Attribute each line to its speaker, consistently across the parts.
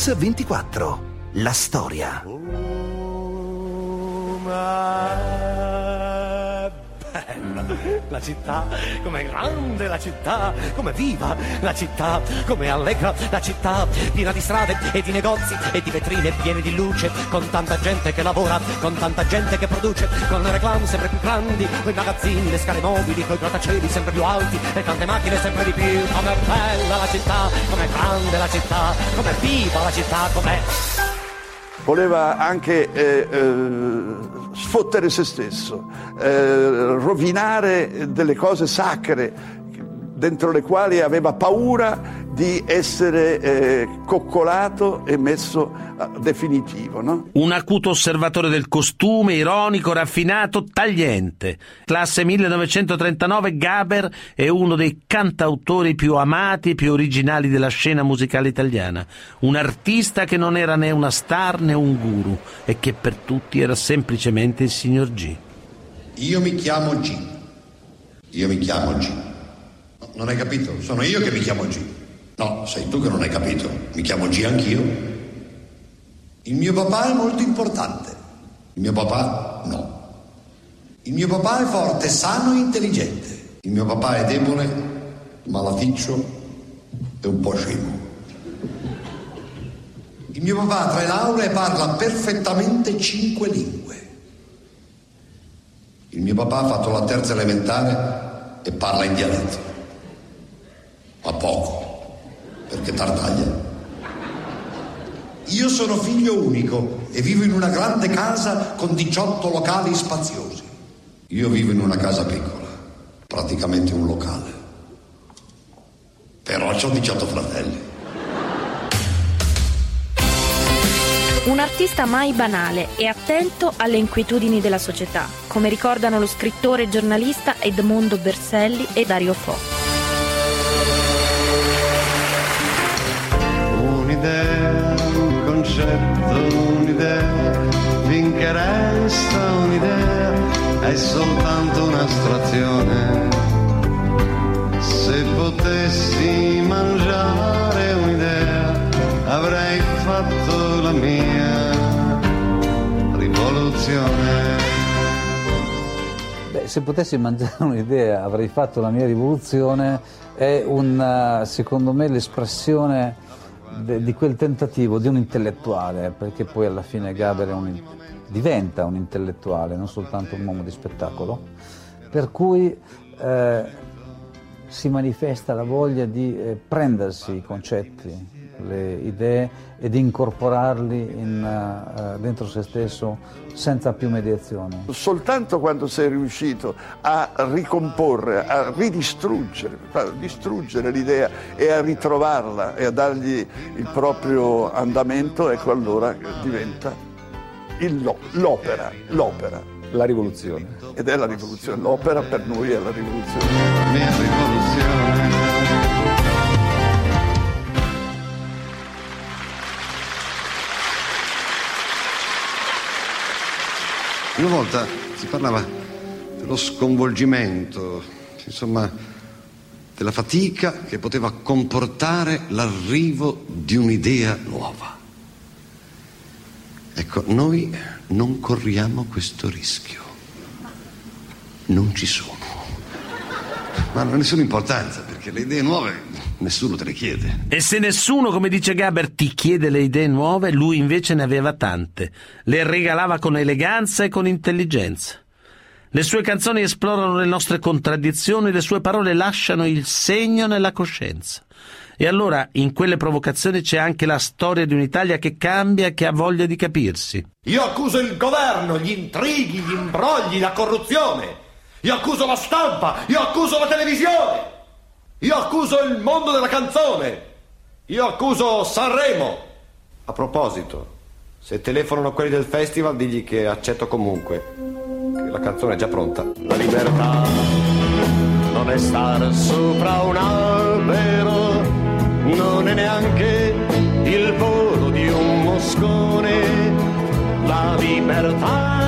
Speaker 1: Mix 24. La storia.
Speaker 2: Oh, la città, com'è grande la città, com'è viva la città, com'è allegra la città, piena di strade e di negozi e di vetrine piene di luce, con tanta gente che lavora, con tanta gente che produce, con le reclame sempre più grandi, con i magazzini, le scale mobili, con i grattacieli sempre più alti e tante macchine sempre di più, com'è bella la città, com'è grande la città, com'è viva la città, com'è
Speaker 3: voleva anche eh, eh, sfottere se stesso, eh, rovinare delle cose sacre dentro le quali aveva paura di essere eh, coccolato e messo a definitivo. No?
Speaker 4: Un acuto osservatore del costume, ironico, raffinato, tagliente. Classe 1939, Gaber è uno dei cantautori più amati e più originali della scena musicale italiana. Un artista che non era né una star né un guru e che per tutti era semplicemente il signor G.
Speaker 5: Io mi chiamo G. Io mi chiamo G. Non hai capito? Sono io che mi chiamo G. No, sei tu che non hai capito. Mi chiamo G anch'io. Il mio papà è molto importante. Il mio papà no. Il mio papà è forte, sano e intelligente. Il mio papà è debole, malaticcio e un po' scemo. Il mio papà ha tre e parla perfettamente cinque lingue. Il mio papà ha fatto la terza elementare e parla in dialetto ma poco, perché tardaglia. Io sono figlio unico e vivo in una grande casa con 18 locali spaziosi. Io vivo in una casa piccola, praticamente un locale. Però ho 18 fratelli.
Speaker 6: Un artista mai banale e attento alle inquietudini della società, come ricordano lo scrittore e giornalista Edmondo Berselli e Dario Fo.
Speaker 7: Finché resta un'idea, è soltanto un'astrazione. Se potessi mangiare un'idea, avrei fatto la mia rivoluzione.
Speaker 8: Beh, se potessi mangiare un'idea, avrei fatto la mia rivoluzione, è un, secondo me l'espressione di quel tentativo di un intellettuale, perché poi alla fine Gaber un, diventa un intellettuale, non soltanto un uomo di spettacolo, per cui eh, si manifesta la voglia di eh, prendersi i concetti, le idee e di incorporarli in, uh, dentro se stesso senza più mediazione.
Speaker 3: Soltanto quando sei riuscito a ricomporre, a ridistruggere, a distruggere l'idea e a ritrovarla e a dargli il proprio andamento, ecco allora diventa il, l'opera, l'opera.
Speaker 9: La rivoluzione.
Speaker 3: Ed è la rivoluzione, l'opera per noi è la rivoluzione.
Speaker 7: La mia rivoluzione. Una volta si parlava dello sconvolgimento, insomma, della fatica che poteva comportare l'arrivo di un'idea nuova. Ecco, noi non corriamo questo rischio. Non ci sono. Ma non ha nessuna importanza, perché le idee nuove nessuno te le chiede.
Speaker 4: E se nessuno, come dice Gaber, ti chiede le idee nuove, lui invece ne aveva tante. Le regalava con eleganza e con intelligenza. Le sue canzoni esplorano le nostre contraddizioni, le sue parole lasciano il segno nella coscienza. E allora in quelle provocazioni c'è anche la storia di un'Italia che cambia e che ha voglia di capirsi.
Speaker 2: Io accuso il governo, gli intrighi, gli imbrogli, la corruzione. Io accuso la stampa, io accuso la televisione. Io accuso il mondo della canzone. Io accuso Sanremo. A proposito, se telefonano quelli del festival, digli che accetto comunque. Che la canzone è già pronta. La libertà non è stare sopra un albero, non è neanche il volo di un moscone. La libertà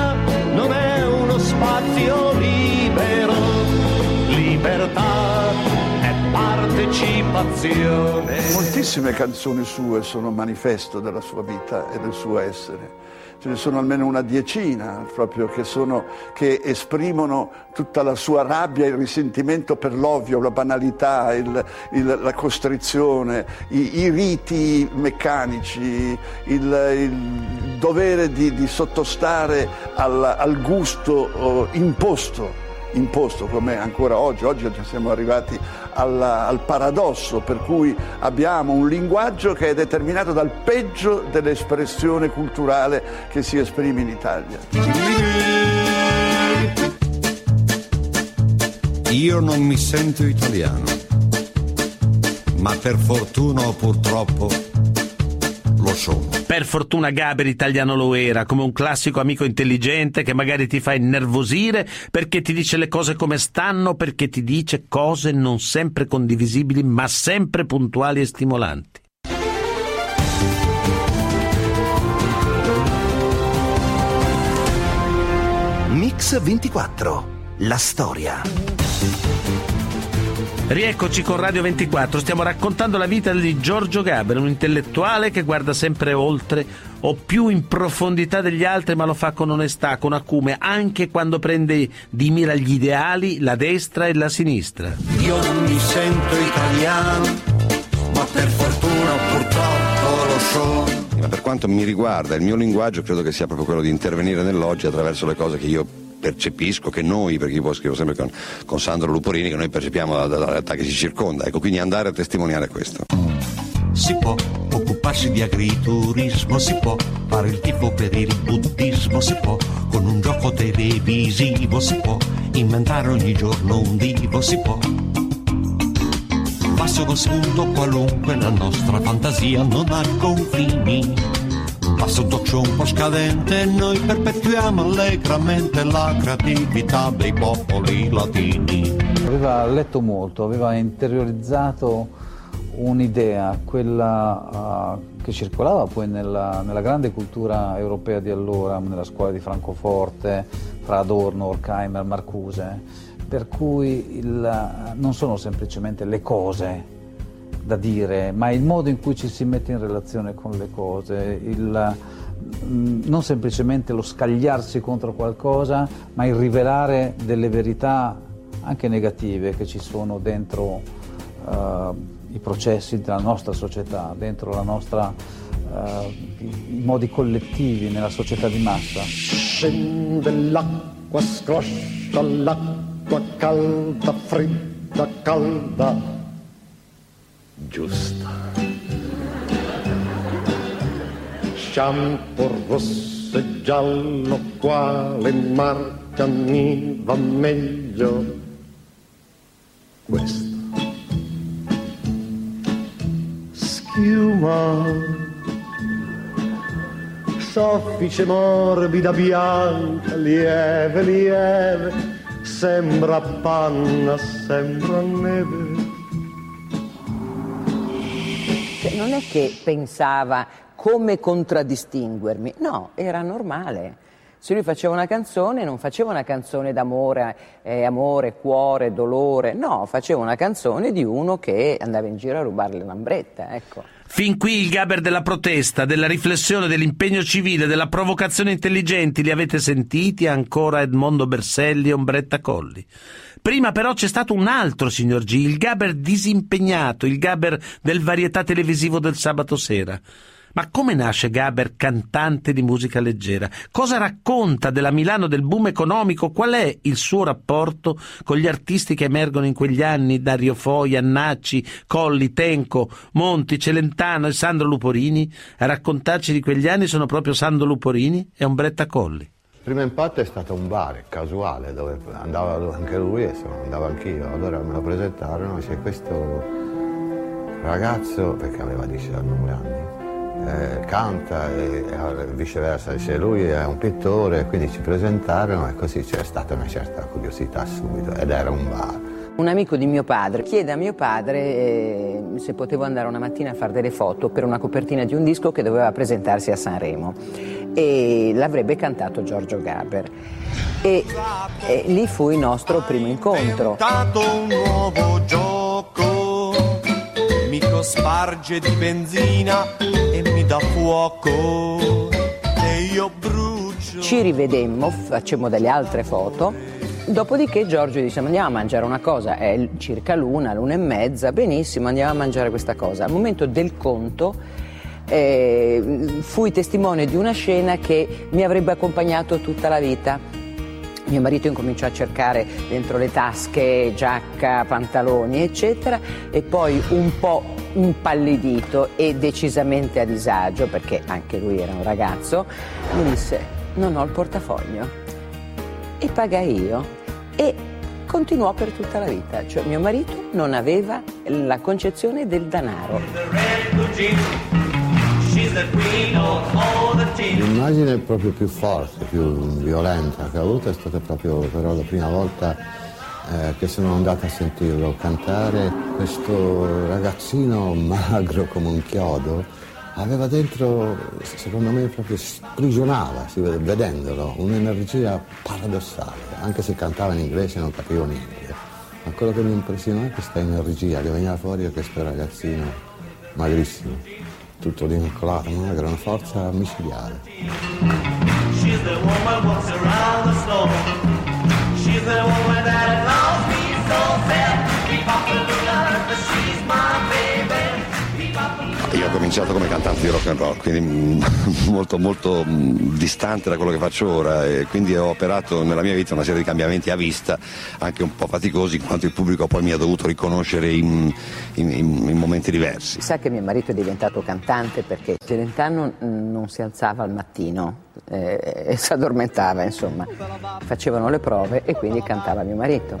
Speaker 10: passione.
Speaker 3: Moltissime canzoni sue sono manifesto della sua vita e del suo essere. Ce ne sono almeno una decina proprio che, sono, che esprimono tutta la sua rabbia, il risentimento per l'ovvio, la banalità, il, il, la costrizione, i, i riti meccanici, il, il dovere di, di sottostare al, al gusto oh, imposto imposto come ancora oggi. Oggi siamo arrivati al, al, paradosso per cui abbiamo un linguaggio che è determinato dal peggio dell'espressione culturale che si esprime in Italia.
Speaker 5: Io non mi sento italiano, ma per fortuna o purtroppo lo sono.
Speaker 4: Per fortuna Gaber italiano lo era, come un classico amico intelligente che magari ti fa innervosire perché ti dice le cose come stanno, perché ti dice cose non sempre condivisibili ma sempre puntuali e stimolanti.
Speaker 1: Mix 24. La storia.
Speaker 4: Rieccoci con Radio 24, stiamo raccontando la vita di Giorgio Gaber, un intellettuale che guarda sempre oltre o più in profondità degli altri, ma lo fa con onestà, con acume, anche quando prende di mira gli ideali, la destra e la sinistra.
Speaker 5: Io non mi sento italiano, ma per fortuna purtroppo lo sono. Ma per quanto mi riguarda, il mio linguaggio credo che sia proprio quello di intervenire nell'oggi attraverso le cose che io percepisco che noi, perché io scrivo sempre con, con Sandro Luporini, che noi percepiamo dalla realtà che ci circonda. Ecco, quindi andare a testimoniare questo.
Speaker 11: Si può occuparsi di agriturismo, si può fare il tifo per il buddismo, si può con un gioco televisivo, si può inventare ogni giorno un divo, si può. Basta uno spunto qualunque, la nostra fantasia non ha confini Passa un doccio un po' scadente, noi perpetuiamo allegramente la creatività dei popoli latini.
Speaker 8: Aveva letto molto, aveva interiorizzato un'idea, quella uh, che circolava poi nella, nella, grande cultura europea di allora, nella scuola di Francoforte, fra Adorno, Horkheimer, Marcuse, per cui il, non sono semplicemente le cose da dire, ma il modo in cui ci si mette in relazione con le cose, il, mm, non semplicemente lo scagliarsi contro qualcosa, ma il rivelare delle verità anche negative che ci sono dentro uh, i processi della nostra società, dentro nostra, uh, i modi collettivi nella società di massa.
Speaker 10: Scende l'acqua, scroscia l'acqua calda, fredda, calda giusta. Shampoo rosso e giallo, quale marca mi va meglio? Questo. Schiuma, soffice morbida bianca, lieve, lieve, sembra panna, sembra neve
Speaker 12: non è che pensava come contraddistinguermi, no, era normale. Se lui faceva una canzone, non faceva una canzone d'amore, eh, amore, cuore, dolore, no, faceva una canzone di uno che andava in giro a rubare le lambrette, ecco.
Speaker 4: Fin qui il Gaber della protesta, della riflessione, dell'impegno civile, della provocazione intelligenti li avete sentiti ancora Edmondo Berselli e Ombretta Colli. Prima però c'è stato un altro signor G, il Gaber disimpegnato, il Gaber del varietà televisivo del sabato sera. Ma come nasce Gaber cantante di musica leggera? Cosa racconta della Milano del boom economico? Qual è il suo rapporto con gli artisti che emergono in quegli anni? Dario Foi, Annacci, Colli, Tenco, Monti, Celentano e Sandro Luporini? A raccontarci di quegli anni sono proprio Sandro Luporini e Ombretta Colli.
Speaker 13: Il primo impatto è stato un bar casuale dove andava anche lui e andavo anch'io. Allora me lo presentarono c'è questo ragazzo, perché aveva 19 anni, eh, canta e, e, viceversa, dice lui è un pittore, quindi ci presentarono e così c'è stata una certa curiosità subito ed era un bar.
Speaker 12: Un amico di mio padre chiede a mio padre eh, se potevo andare una mattina a fare delle foto per una copertina di un disco che doveva presentarsi a Sanremo e l'avrebbe cantato Giorgio Gaber. E, e lì fu il nostro primo incontro.
Speaker 11: Un nuovo gioco
Speaker 14: sparge di benzina e mi dà fuoco e io brucio.
Speaker 12: Ci rivedemmo, facemmo delle altre foto. Dopodiché Giorgio dice andiamo a mangiare una cosa, è circa l'una, l'una e mezza, benissimo, andiamo a mangiare questa cosa. Al momento del conto eh, fui testimone di una scena che mi avrebbe accompagnato tutta la vita. Mio marito incominciò a cercare dentro le tasche giacca, pantaloni, eccetera, e poi un po' impallidito e decisamente a disagio, perché anche lui era un ragazzo, mi disse: Non ho il portafoglio. E pagai io. E continuò per tutta la vita, cioè mio marito non aveva la concezione del denaro.
Speaker 13: L'immagine proprio più forte, più violenta che ho avuto è stata proprio però la prima volta eh, che sono andato a sentirlo cantare. Questo ragazzino magro come un chiodo aveva dentro, secondo me, proprio sprigionava, si vede, vedendolo, un'energia paradossale, anche se cantava in inglese non capivo niente. Ma quello che mi impressionò è questa energia che veniva fuori da questo ragazzino magrissimo, tutto vincolato, magro, una forza micidiale.
Speaker 14: She's the woman walks around the store. She's the woman that
Speaker 15: cominciato come cantante di rock and roll, quindi molto molto distante da quello che faccio ora e quindi ho operato nella mia vita una serie di cambiamenti a vista, anche un po' faticosi, in quanto il pubblico poi mi ha dovuto riconoscere in, in- in- momenti diversi.
Speaker 12: Sa che mio marito è diventato cantante perché Celentano non si alzava al mattino eh, e si addormentava, insomma. Facevano le prove e quindi cantava mio marito.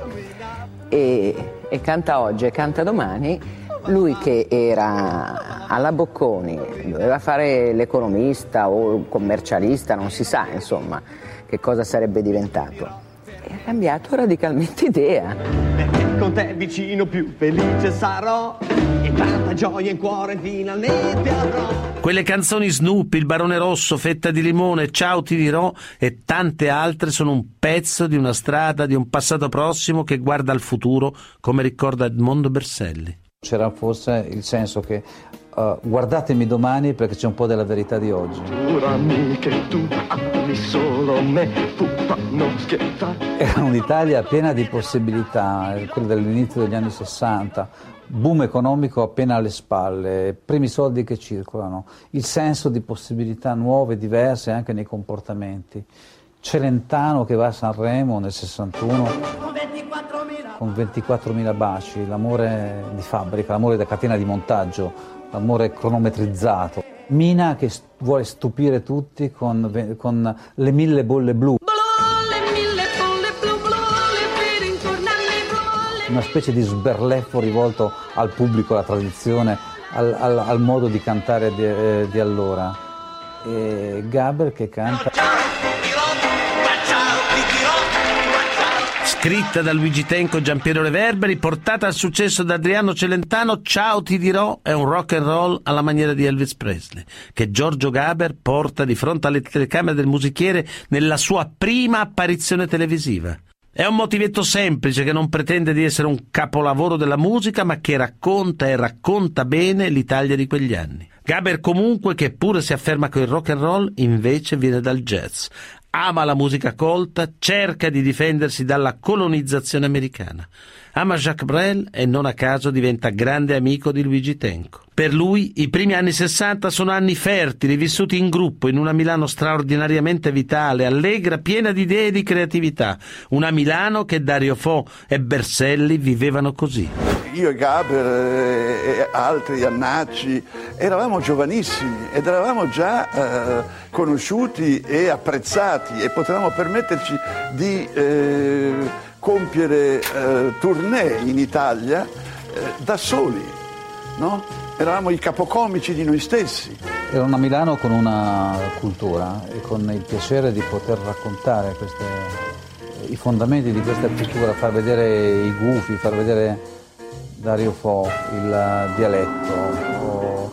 Speaker 12: E, e canta oggi e canta domani. Lui che era alla Bocconi, doveva fare l'economista o il commercialista, non si sa insomma che cosa sarebbe diventato. E ha cambiato radicalmente idea.
Speaker 14: Con te vicino più felice sarò e tanta gioia in cuore finalmente avrò.
Speaker 4: Quelle canzoni Snoopy, Il Barone Rosso, Fetta di Limone, Ciao ti dirò e tante altre sono un pezzo di una strada, di un passato prossimo che guarda al futuro, come ricorda Edmondo Berselli.
Speaker 8: C'era forse il senso che eh, guardatemi domani perché c'è un po' della verità di oggi. Era un'Italia piena di possibilità, eh, quella dell'inizio degli anni 60, boom economico appena alle spalle, primi soldi che circolano, il senso di possibilità nuove, diverse anche nei comportamenti. Celentano che va a Sanremo nel 61 con 24.000 baci, l'amore di fabbrica, l'amore da catena di montaggio, l'amore cronometrizzato. Mina che vuole stupire tutti con, con le mille bolle blu. una specie di sberleffo rivolto al pubblico, alla tradizione, al, al- al modo di cantare di, eh, di allora. E Gaber che canta
Speaker 4: Scritta da Luigi Tenco e Giampiero Reverberi, portata al successo da Adriano Celentano, Ciao ti dirò è un rock and roll alla maniera di Elvis Presley, che Giorgio Gaber porta di fronte alle telecamere del musichiere nella sua prima apparizione televisiva. È un motivetto semplice che non pretende di essere un capolavoro della musica, ma che racconta e racconta bene l'Italia di quegli anni. Gaber comunque, che pure si afferma con il rock and roll, invece viene dal jazz. Ama la musica colta, cerca di difendersi dalla colonizzazione americana. Ama Jacques Brel e non a caso diventa grande amico di Luigi Tenco. Per lui i primi anni 60 sono anni fertili, vissuti in gruppo, in una Milano straordinariamente vitale, allegra, piena di idee e di creatività. Una Milano che Dario Fo e Berselli vivevano così.
Speaker 3: Io e Gaber eh, e altri, Annacci, eravamo giovanissimi ed eravamo già eh, conosciuti e apprezzati e potevamo permetterci di eh, compiere eh, tournée in Italia eh, da soli, no? Eravamo i capocomici di noi stessi.
Speaker 8: Era una Milano con una cultura e con il piacere di poter raccontare queste- i fondamenti di questa cultura, far vedere i gufi, far vedere Dario Fo, il dialetto, o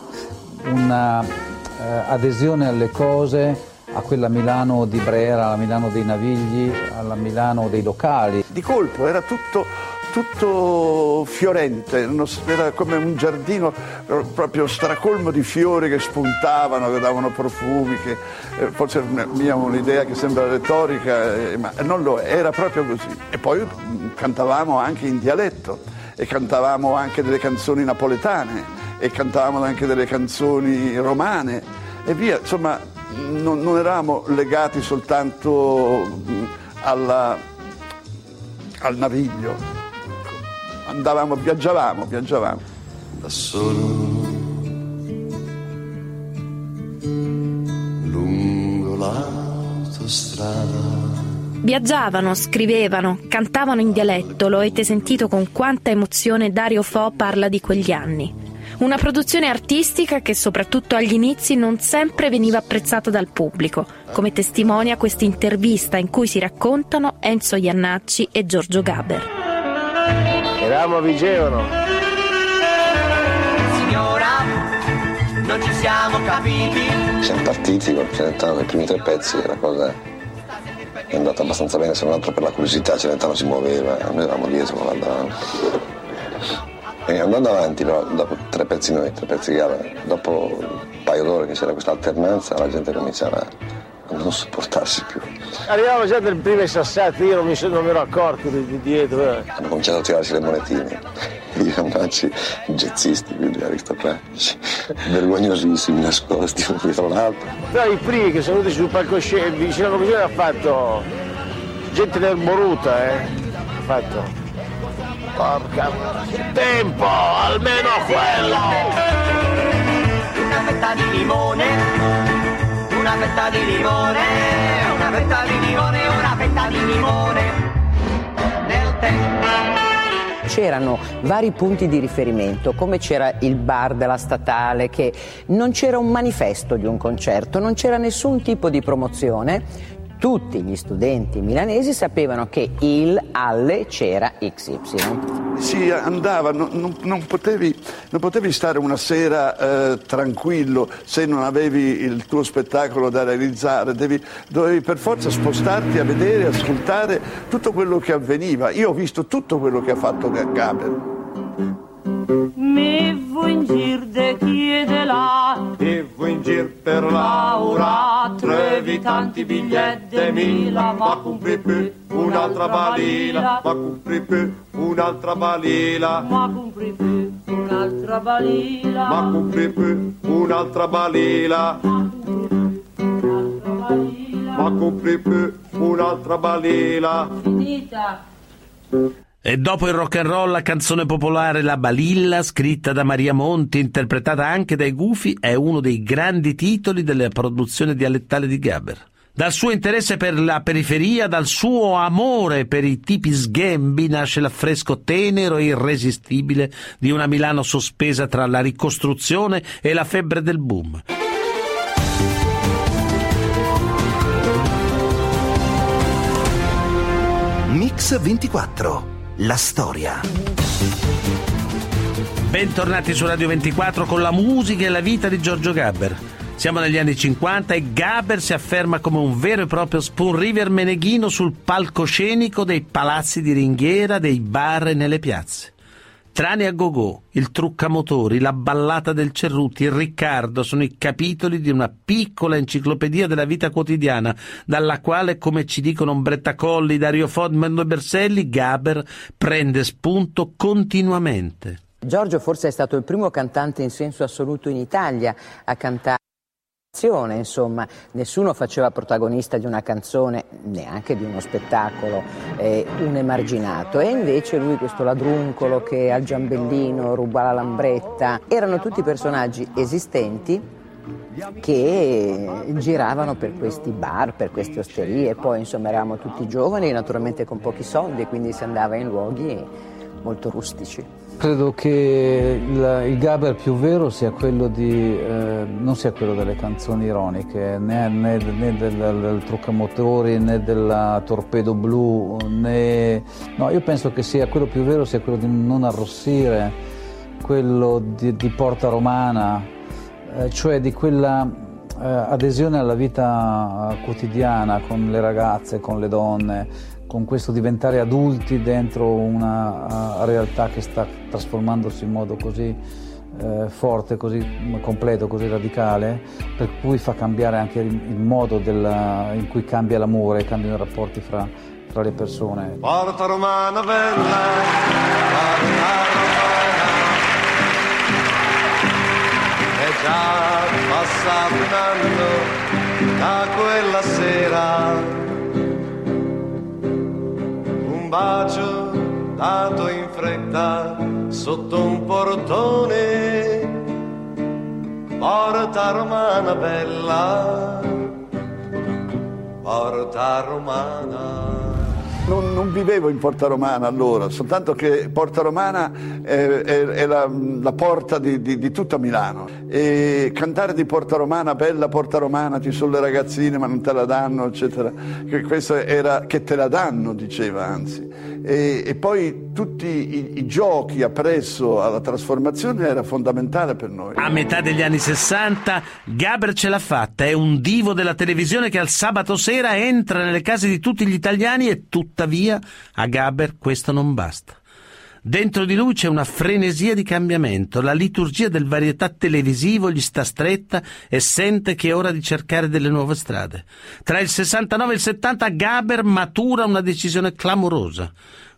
Speaker 8: una eh, adesione alle cose, a quella Milano di Brera, alla Milano dei Navigli, alla Milano dei locali.
Speaker 3: Di colpo era tutto tutto fiorente, era come un giardino eh, proprio stracolmo di fiori che spuntavano, che davano profumi, che eh, forse mia un'idea che sembra retorica, eh, ma non lo era proprio così. E poi mm, cantavamo anche in dialetto e cantavamo anche delle canzoni napoletane e cantavamo anche delle canzoni romane e via, insomma non, non eravamo legati soltanto mm, alla- al naviglio, andavamo, viaggiavamo, viaggiavamo.
Speaker 7: da solo lungo l'autostrada.
Speaker 6: Viaggiavano, scrivevano, cantavano in dialetto, lo avete sentito con quanta emozione Dario Fo parla di quegli anni. Una produzione artistica che soprattutto agli inizi non sempre veniva apprezzata dal pubblico, come testimonia questa intervista in cui si raccontano Enzo Iannacci e Giorgio Gaber.
Speaker 16: Eravamo a Vigevano.
Speaker 14: Signora, non ci siamo capiti.
Speaker 17: Siamo partiti con Celentano nei primi tre pezzi la cosa è andata abbastanza bene, se non altro per la curiosità, Celentano si muoveva, noi eravamo dietro guardavamo. E andando avanti però, dopo tre pezzi noi, tre pezzi gara, dopo un paio d'ore che c'era questa alternanza, la gente cominciava a non sopportarsi più.
Speaker 16: Arrivavamo già delle prime sassate, io non mi, sono- non mi ero accorto di, di dietro. eh.
Speaker 17: Hanno cominciato a tirarsi le monetine. Gli ammacci jazzisti, quindi aristocratici, vergognosissimi, nascosti uno dietro l'altro.
Speaker 16: Però i primi che sono venuti sul palcoscenico, vicino al palcoscenico, ha fatto gente nerboruta, eh. Ha fatto. Porca tempo, almeno quello!
Speaker 14: Una fetta di limone, una fetta di limone, una fetta di limone, una fetta di limone. Nel tempo.
Speaker 12: C'erano vari punti di riferimento, come c'era il bar della statale, che non c'era un manifesto di un concerto, non c'era nessun tipo di promozione. Tutti gli studenti milanesi sapevano che il alle c'era XY.
Speaker 3: Si andava, non, non- non potevi, non potevi stare una sera eh, tranquillo se non avevi il tuo spettacolo da realizzare, Devi- dovevi per forza spostarti a vedere, ascoltare tutto quello che avveniva. Io ho visto tutto quello che ha fatto Gaber.
Speaker 14: Mi vuoi in gir de chiede là,
Speaker 11: E vuoi in gir per Laura, trevi tanti biglietti de mila, ma compri più un'altra balila, ma compri più un'altra balila,
Speaker 14: ma compri più un'altra balila,
Speaker 11: ma compri più un'altra balila, ma compri più un'altra balila.
Speaker 14: finita.
Speaker 4: E dopo il rock and roll, la canzone popolare La Balilla, scritta da Maria Monti, interpretata anche dai Gufi, è uno dei grandi titoli della produzione dialettale di Gaber. Dal suo interesse per la periferia, dal suo amore per i tipi sghembi, nasce l'affresco tenero e irresistibile di una Milano sospesa tra la ricostruzione e la febbre del boom.
Speaker 1: Mix 24. La storia.
Speaker 4: Bentornati su Radio 24 con la musica e la vita di Giorgio Gabber. Siamo negli anni 50 e Gabber si afferma come un vero e proprio Spoon River meneghino sul palcoscenico dei palazzi di ringhiera, dei bar e nelle piazze. Trani a Gogò, il truccamotori, la ballata del Cerruti, il Riccardo sono i capitoli di una piccola enciclopedia della vita quotidiana, dalla quale, come ci dicono Ombretta Colli, Dario Fodman e Berselli, Gaber prende spunto continuamente.
Speaker 12: Giorgio forse è stato il primo cantante in senso assoluto in Italia a cantare. Insomma, nessuno faceva protagonista di una canzone, neanche di uno spettacolo, eh, un emarginato. E invece lui, questo ladruncolo che al giambellino ruba la lambretta, erano tutti personaggi esistenti che giravano per questi bar, per queste osterie. Poi, insomma, eravamo tutti giovani, naturalmente con pochi soldi, quindi si andava in luoghi molto rustici.
Speaker 8: Credo che il, il Gaber più vero sia quello di, eh, non sia quello delle canzoni ironiche, né, né- né del, del truccamotori, né della torpedo blu, né... No, io penso che sia quello più vero sia quello di non arrossire, quello di, di Porta Romana, eh, cioè di quella eh, adesione alla vita quotidiana con le ragazze, con le donne, con questo diventare adulti dentro una uh, realtà che sta trasformandosi in modo così eh, forte, così completo, così radicale, per cui fa cambiare anche il, modo della, in cui cambia l'amore, cambiano i rapporti fra, fra le persone.
Speaker 7: Porta Romana bella, porta Romana, è già passato un anno da quella sera. Bacio dato in fretta sotto un portone, porta Romana bella, porta Romana.
Speaker 3: Non, non vivevo in Porta Romana allora, soltanto che Porta Romana è, è- è la, la porta di, di- di tutta Milano. E cantare di Porta Romana, bella Porta Romana, ci sono le ragazzine ma non te la danno, eccetera. Che era che te la danno, diceva anzi. E, e poi tutti i, i giochi appresso alla trasformazione era fondamentale per noi.
Speaker 4: A metà degli anni 60 Gaber ce l'ha fatta, è un divo della televisione che al sabato sera entra nelle case di tutti gli italiani e tuttavia a Gaber questo non basta. Dentro di lui c'è una frenesia di cambiamento, la liturgia del varietà televisivo gli sta stretta e sente che è ora di cercare delle nuove strade. Tra il 69 e il 70 Gaber matura una decisione clamorosa,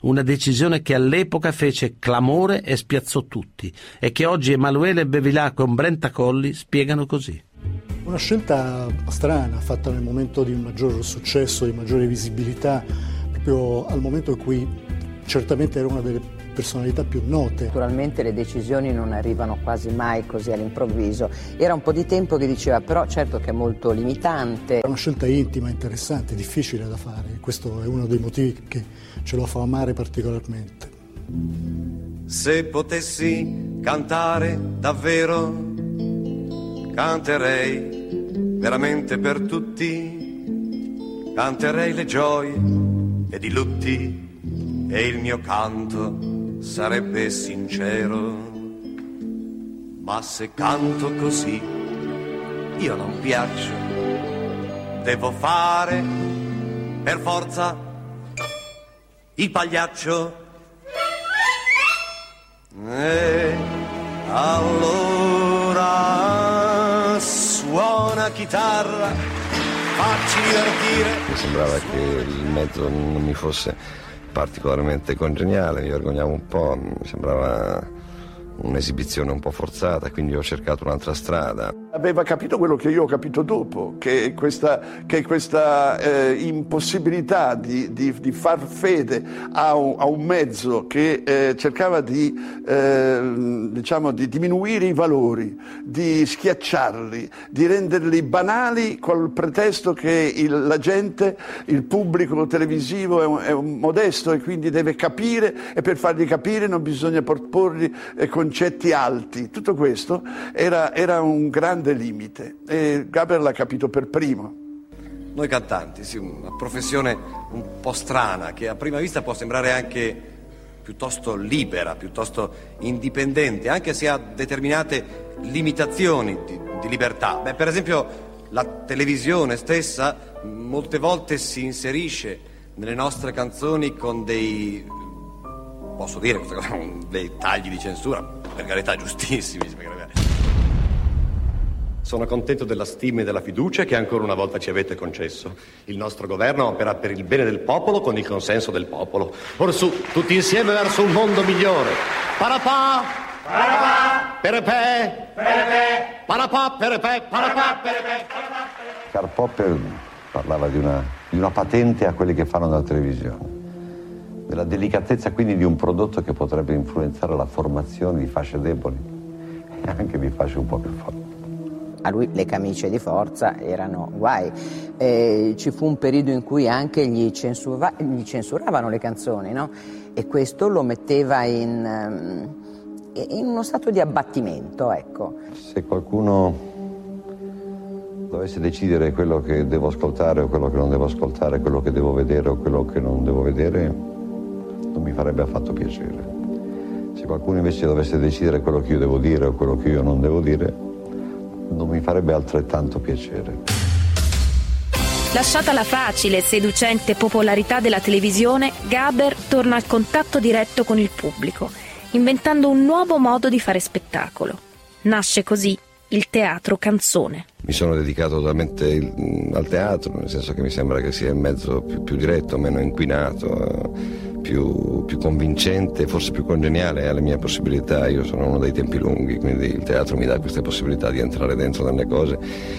Speaker 4: una decisione che all'epoca fece clamore e spiazzò tutti e che oggi Emanuele Bevilà con Brenta Colli spiegano così.
Speaker 18: Una scelta strana, fatta nel momento di maggior successo, di maggiore visibilità, proprio al momento in cui certamente era una delle personalità più note.
Speaker 12: Naturalmente le decisioni non arrivano quasi mai così all'improvviso. Era un po' di tempo che diceva però certo che è molto limitante.
Speaker 18: È una scelta intima, interessante, difficile da fare. Questo è uno dei motivi che ce lo fa amare particolarmente.
Speaker 7: Se potessi cantare davvero, canterei veramente per tutti, canterei le gioie ed i lutti e il mio canto sarebbe sincero. Ma se canto così, io non piaccio, devo fare per forza il pagliaccio. E allora suona chitarra, facci divertire.
Speaker 15: Mi sembrava che il mezzo non mi fosse particolarmente congeniale, mi vergognavo un po', mi sembrava un'esibizione un po' forzata, quindi ho cercato un'altra strada.
Speaker 3: Aveva capito quello che io ho capito dopo, che questa, che questa eh, impossibilità di, di- di far fede a un, a un mezzo che eh, cercava di, eh, diciamo, di diminuire i valori, di schiacciarli, di renderli banali col pretesto che il- la gente, il pubblico televisivo è, un- è un modesto e quindi deve capire e per fargli capire non bisogna porgli eh, concetti alti. Tutto questo era, era un grande limite e Gaber l'ha capito per primo.
Speaker 7: Noi cantanti, sì, una professione un po' strana che a prima vista può sembrare anche piuttosto libera, piuttosto indipendente, anche se ha determinate limitazioni di, di libertà. Beh, per esempio la televisione stessa molte volte si inserisce nelle nostre canzoni con dei, posso dire questa cosa, con dei tagli di censura, per carità giustissimi. carità. Sono contento della stima e della fiducia che ancora una volta ci avete concesso. Il nostro governo opera per il bene del popolo con il consenso del popolo. Orsù, tutti insieme verso un mondo migliore. Parapà! Parapà! Perepè! Perepè! Parapà! Perepè! Parapà! Perepè!
Speaker 15: Karl Popper parlava di una, di una patente a quelli che fanno la televisione, della delicatezza quindi di un prodotto che potrebbe influenzare la formazione di fasce deboli e anche di fasce un po' più forti.
Speaker 12: A lui le camicie di forza erano guai. Eh, ci fu un periodo in cui anche gli, censura- gli censuravano le canzoni, no? E questo lo metteva in, ehm, in uno stato di abbattimento, ecco.
Speaker 15: Se qualcuno dovesse decidere quello che devo ascoltare o quello che non devo ascoltare, quello che devo vedere o quello che non devo vedere, non mi farebbe affatto piacere. Se qualcuno invece dovesse decidere quello che io devo dire o quello che io non devo dire, non mi farebbe altrettanto piacere.
Speaker 6: Lasciata la facile e seducente popolarità della televisione, Gaber torna al contatto diretto con il pubblico, inventando un nuovo modo di fare spettacolo. Nasce così il teatro canzone.
Speaker 15: Mi sono dedicato totalmente il- al teatro, nel senso che mi sembra che sia il mezzo più, più diretto, meno inquinato, eh, più, più convincente, forse più congeniale alle mie possibilità. Io sono uno dei tempi lunghi, quindi il teatro mi dà queste possibilità di entrare dentro delle cose.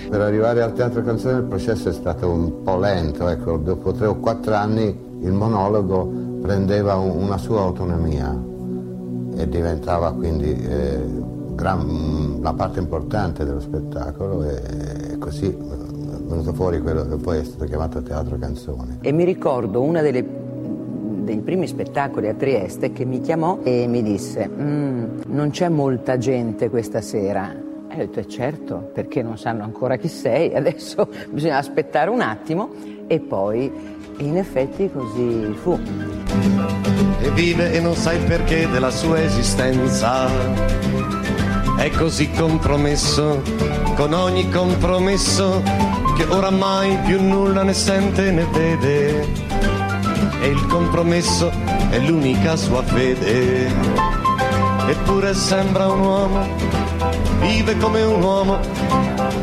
Speaker 13: Per arrivare al teatro canzone il processo è stato un po' lento, ecco, dopo tre o quattro anni il monologo prendeva un- una sua autonomia e diventava quindi eh, gran- la parte importante dello spettacolo e, così è venuto fuori quello che poi è stato chiamato teatro canzone.
Speaker 12: E mi ricordo una delle dei primi spettacoli a Trieste che mi chiamò e mi disse "Mm, non c'è molta gente questa sera e ho detto "Eh, certo perché non sanno ancora chi sei adesso bisogna aspettare un attimo e poi in effetti così fu
Speaker 7: e vive e non sa il perché della sua esistenza. È così compromesso con ogni compromesso che oramai più nulla ne sente né vede. E il compromesso è l'unica sua fede. Eppure sembra un uomo, vive come un uomo,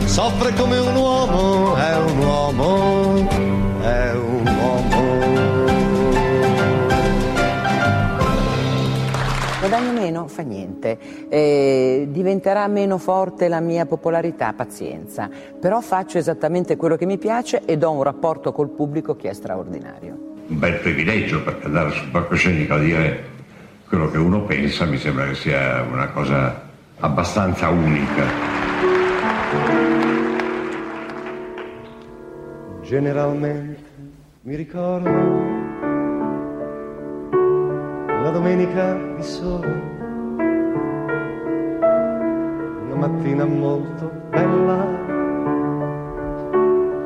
Speaker 7: soffre come un uomo, è un uomo, è un
Speaker 12: guadagno meno fa niente. Eh, diventerà meno forte la mia popolarità pazienza. Però faccio esattamente quello che mi piace ed ho un rapporto col pubblico che è straordinario.
Speaker 19: Un bel privilegio perché andare sul palcoscenico a dire quello che uno pensa mi sembra che sia una cosa abbastanza unica.
Speaker 7: Generalmente mi ricordo una domenica di sole, una mattina molto bella,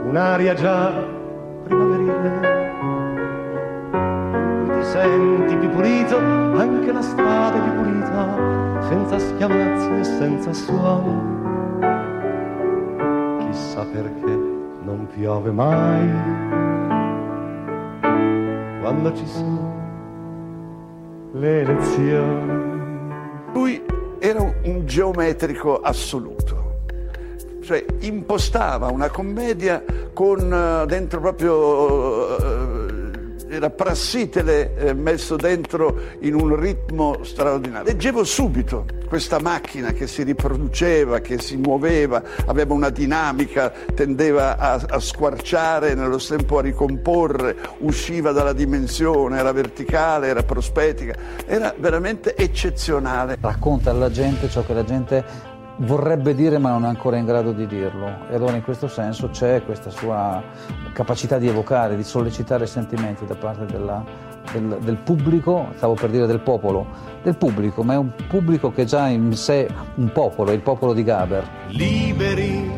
Speaker 7: un'aria già primaverile. Ti senti più pulito, anche la strada è più pulita, senza schiamazzi e senza suoni. Chissà perché non piove mai quando ci sono le elezioni.
Speaker 3: Lui era un, geometrico assoluto, cioè impostava una commedia con eh, dentro proprio... era Prassitele eh, messo dentro in un ritmo straordinario. Leggevo subito questa macchina che si riproduceva, che si muoveva, aveva una dinamica, tendeva a, a squarciare, nello tempo a ricomporre, usciva dalla dimensione, era verticale, era prospetica, era veramente eccezionale.
Speaker 8: Racconta alla gente ciò che la gente vorrebbe dire ma non è ancora in grado di dirlo e allora in questo senso c'è questa sua capacità di evocare, di sollecitare sentimenti da parte della- del, del pubblico, stavo per dire del popolo, del pubblico, ma è un pubblico che già in sé un popolo, è il popolo di Gaber.
Speaker 7: Liberi,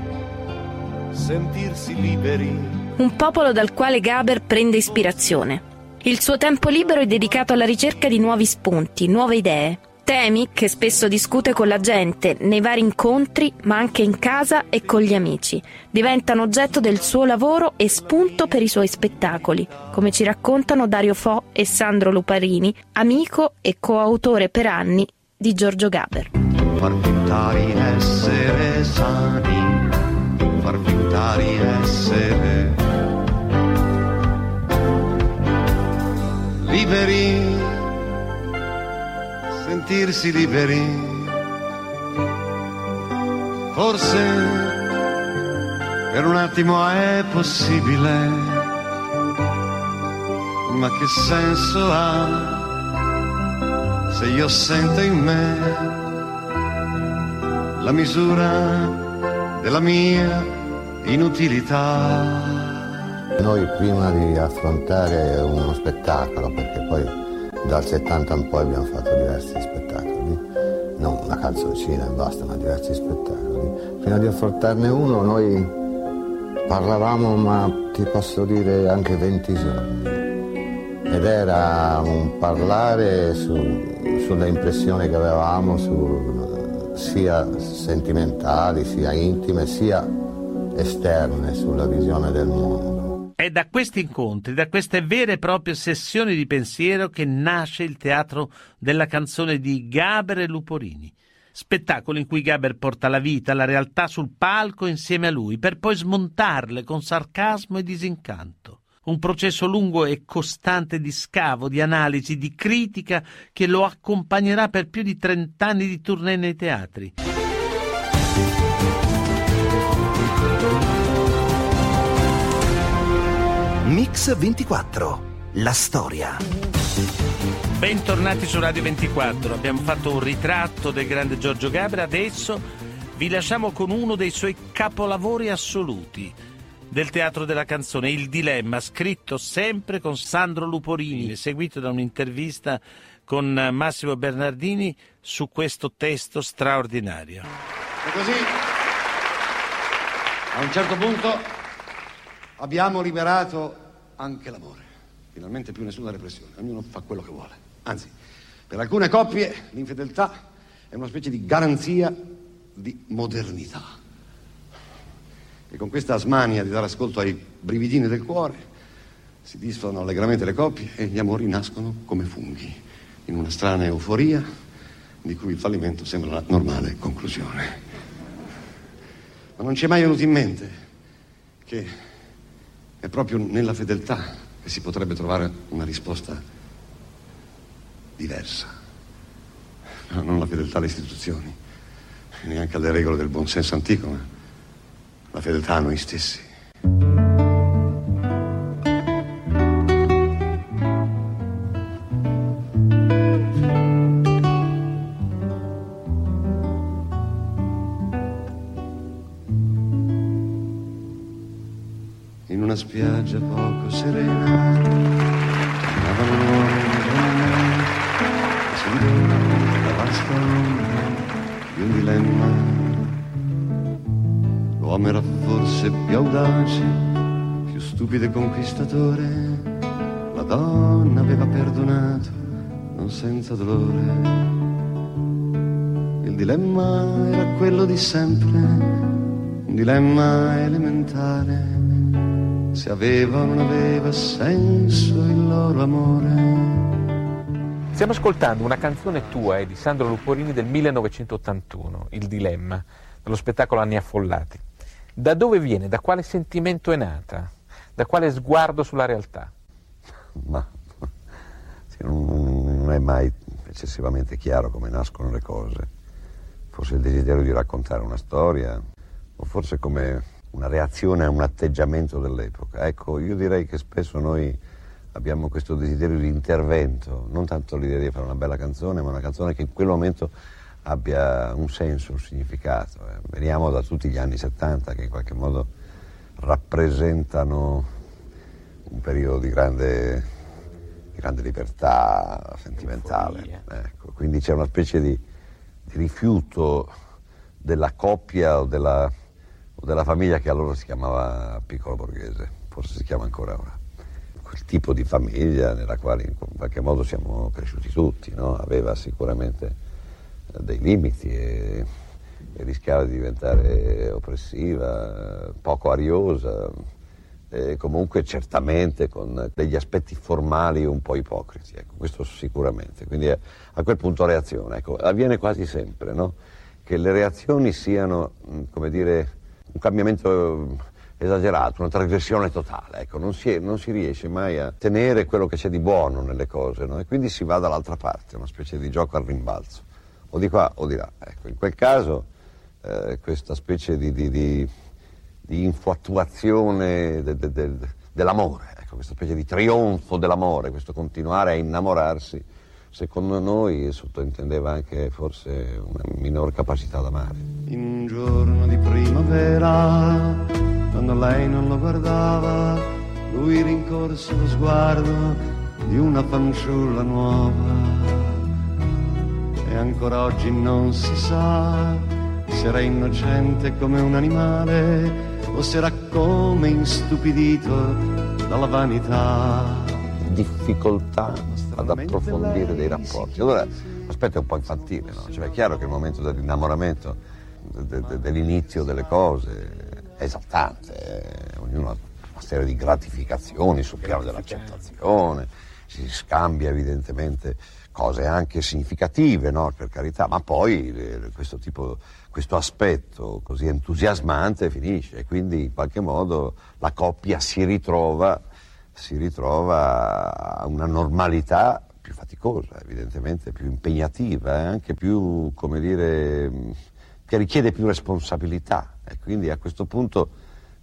Speaker 7: sentirsi liberi.
Speaker 6: Un popolo dal quale Gaber prende ispirazione. Il suo tempo libero è dedicato alla ricerca di nuovi spunti, nuove idee. Temi che spesso discute con la gente nei vari incontri, ma anche in casa e con gli amici. Diventano oggetto del suo lavoro e spunto per i suoi spettacoli, come ci raccontano Dario Fo e Sandro Luparini, amico e coautore per anni di Giorgio Gaber.
Speaker 7: Far di essere sani, far di essere liberi, sentirsi liberi. Forse per un attimo è possibile, ma che senso ha se io sento in me la misura della mia inutilità.
Speaker 13: Noi prima di affrontare uno spettacolo, perché poi dal 70 in poi abbiamo fatto diversi spettacoli, non una canzoncina e basta, ma diversi spettacoli, prima di affrontarne uno noi parlavamo, ma ti posso dire anche 20 giorni. Ed era un parlare su- sulle impressioni che avevamo, su- sia sentimentali, sia intime, sia esterne sulla visione del mondo.
Speaker 4: È da questi incontri, da queste vere e proprie sessioni di pensiero che nasce il teatro della canzone di Gaber e Luporini. Spettacolo in cui Gaber porta la vita, la realtà sul palco insieme a lui, per poi smontarle con sarcasmo e disincanto. Un processo lungo e costante di scavo, di analisi, di critica che lo accompagnerà per più di trent'anni di tournée nei teatri.
Speaker 1: Mix 24. La storia.
Speaker 4: Bentornati su Radio 24. Abbiamo fatto un ritratto del grande Giorgio Gabra. Adesso vi lasciamo con uno dei suoi capolavori assoluti del teatro della canzone, Il Dilemma, scritto sempre con Sandro Luporini, seguito da un'intervista con Massimo Bernardini su questo testo straordinario.
Speaker 7: E così, a un certo punto, abbiamo liberato anche l'amore. Finalmente più nessuna repressione, ognuno fa quello che vuole. Anzi, per alcune coppie l'infedeltà è una specie di garanzia di modernità. E con questa smania di dare ascolto ai brividini del cuore si disfano allegramente le coppie e gli amori nascono come funghi, in una strana euforia di cui il fallimento sembra la normale conclusione. Ma non ci è mai venuto in mente che è proprio nella fedeltà che si potrebbe trovare una risposta diversa. No, non la fedeltà alle istituzioni, neanche alle regole del buonsenso antico, ma la fedeltà a noi stessi. Spiaggia poco serena, camminavano uomini donne, seguivano la ombra di un dilemma. L'uomo era forse più audace, più stupido e conquistatore, la donna aveva perdonato, non senza dolore. Il dilemma era quello di sempre, un dilemma elementare se aveva o non aveva senso il loro amore.
Speaker 20: Stiamo ascoltando una canzone tua e di Sandro Luporini del 1981, Il Dilemma, dello spettacolo Anni Affollati. Da dove viene? Da quale sentimento è nata? Da quale sguardo sulla realtà?
Speaker 15: Ma sì, non, non è mai eccessivamente chiaro come nascono le cose. Forse il desiderio di raccontare una storia, o forse come una reazione a un atteggiamento dell'epoca. Ecco, io direi che spesso noi abbiamo questo desiderio di intervento, non tanto l'idea di fare una bella canzone, ma una canzone che in quel momento abbia un senso, un significato. eh. Veniamo da tutti gli anni 70 che in qualche modo rappresentano un periodo di grande, di grande libertà sentimentale. Ecco, quindi c'è una specie di, di rifiuto della coppia o della, della famiglia che allora si chiamava piccolo borghese, forse si chiama ancora ora. Quel tipo di famiglia nella quale in qualche modo siamo cresciuti tutti, no? aveva sicuramente eh, dei limiti e, e rischiava di diventare oppressiva, poco ariosa, e comunque certamente con degli aspetti formali un po' ipocriti, ecco, questo sicuramente. Quindi a, a quel punto reazione, ecco, avviene quasi sempre, no? che le reazioni siano, mh, come dire, un cambiamento esagerato, una trasgressione totale, ecco, non, si è- non si riesce mai a tenere quello che c'è di buono nelle cose, no? e quindi si va dall'altra parte, una specie di gioco al rimbalzo, o di qua o di là. Ecco, in quel caso eh, questa specie di, di- di- di infatuazione de- de- de- dell'amore, ecco, questa specie di trionfo dell'amore, questo continuare a innamorarsi, secondo noi sottintendeva anche forse una minor capacità d'amare.
Speaker 7: In un giorno di primavera, quando lei non lo guardava, lui rincorse lo sguardo di una fanciulla nuova. E ancora oggi non si sa se era innocente come un animale o se era come instupidito dalla vanità.
Speaker 15: difficoltà ad approfondire dei rapporti. Allora l'aspetto è un po' infantile, no? Cioè, è chiaro che il momento dell'innamoramento, de- de- dell'inizio delle cose, è esaltante, eh, ognuno una serie di gratificazioni sul piano dell'accettazione, si scambia evidentemente cose anche significative, no? per carità, ma poi eh, questo, tipo, questo aspetto così entusiasmante finisce e quindi in qualche modo la coppia si ritrova, si ritrova a una normalità più faticosa, evidentemente più impegnativa, e anche più, come dire, che richiede più responsabilità. E quindi a questo punto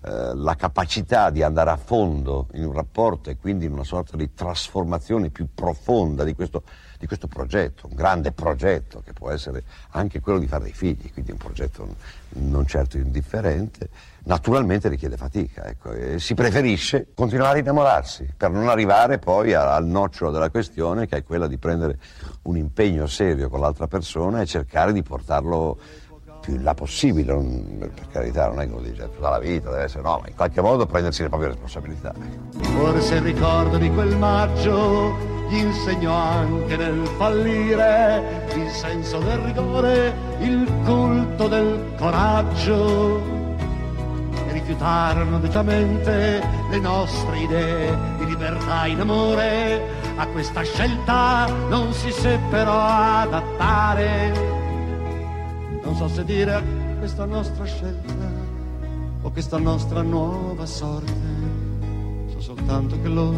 Speaker 15: eh, la capacità di andare a fondo in un rapporto e quindi in una sorta di trasformazione più profonda di questo, di questo progetto, un grande progetto che può essere anche quello di fare dei figli, quindi un progetto non certo indifferente, naturalmente richiede fatica. Ecco, si preferisce continuare a innamorarsi per non arrivare poi al nocciolo della questione che è quella di prendere un impegno serio con l'altra persona e cercare di portarlo più in là possibile, non, per carità non è che lo dice tutta la vita, deve essere no, ma in qualche modo prendersi le proprie responsabilità.
Speaker 7: Forse il ricordo di quel maggio gli insegnò anche nel fallire il senso del rigore, il culto del coraggio. Rifiutarono decisamente le nostre idee di libertà in amore. A questa scelta non si seppero adattare. Non so se dire a questa nostra scelta o questa nostra nuova sorte. So soltanto che loro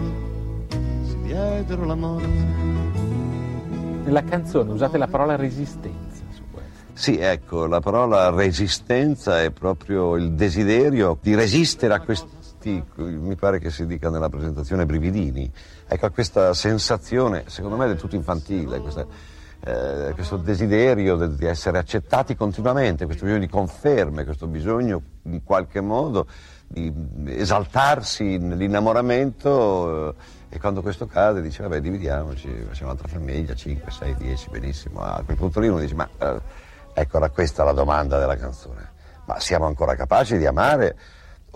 Speaker 7: si diedero la morte.
Speaker 20: Nella canzone usate la parola resistenza.
Speaker 15: Sì, ecco, la parola resistenza è proprio il desiderio di resistere a questi, mi pare che si dica nella presentazione, brividini. Ecco, a questa sensazione, secondo me del tutto infantile, questa, eh, questo desiderio de- di essere accettati continuamente, questo bisogno di conferme, questo bisogno in qualche modo di esaltarsi nell'innamoramento eh, e quando questo cade dice vabbè dividiamoci, facciamo un'altra famiglia, 5, 6, 10, benissimo. A quel punto lì uno dice ma eh, ecco era questa la domanda della canzone, ma siamo ancora capaci di amare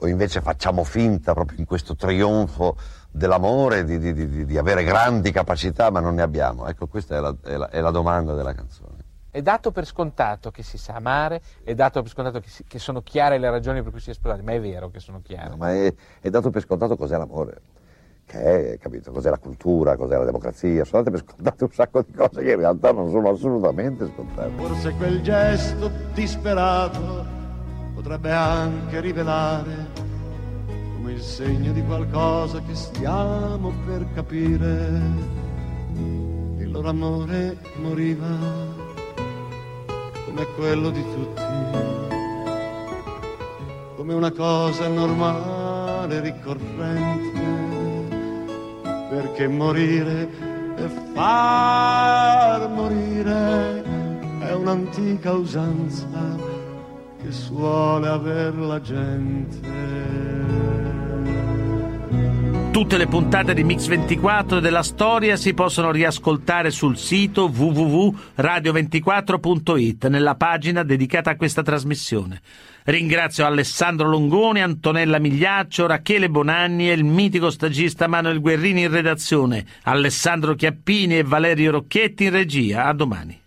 Speaker 15: o invece facciamo finta proprio in questo trionfo dell'amore di, di- di- di avere grandi capacità ma non ne abbiamo? Ecco questa è la, è la- è la domanda della canzone.
Speaker 20: È dato per scontato che si sa amare, è dato per scontato che, si- che sono chiare le ragioni per cui si è sposati, ma è vero che sono chiare.
Speaker 15: Ma è, è dato per scontato cos'è l'amore, che è, capito, cos'è la cultura, cos'è la democrazia, sono date per scontate un sacco di cose che in realtà non sono assolutamente scontate.
Speaker 7: Forse quel gesto disperato potrebbe anche rivelare come il segno di qualcosa che stiamo per capire. Il loro amore moriva come quello di tutti, come una cosa normale, ricorrente, perché morire e far morire è un'antica usanza che suole aver la gente.
Speaker 4: Tutte le puntate di Mix 24 e della storia si possono riascoltare sul sito www.radio24.it nella pagina dedicata a questa trasmissione. Ringrazio Alessandro Longoni, Antonella Migliaccio, Rachele Bonanni e il mitico stagista Manuel Guerrini in redazione, Alessandro Chiappini e Valerio Rocchetti in regia. A domani.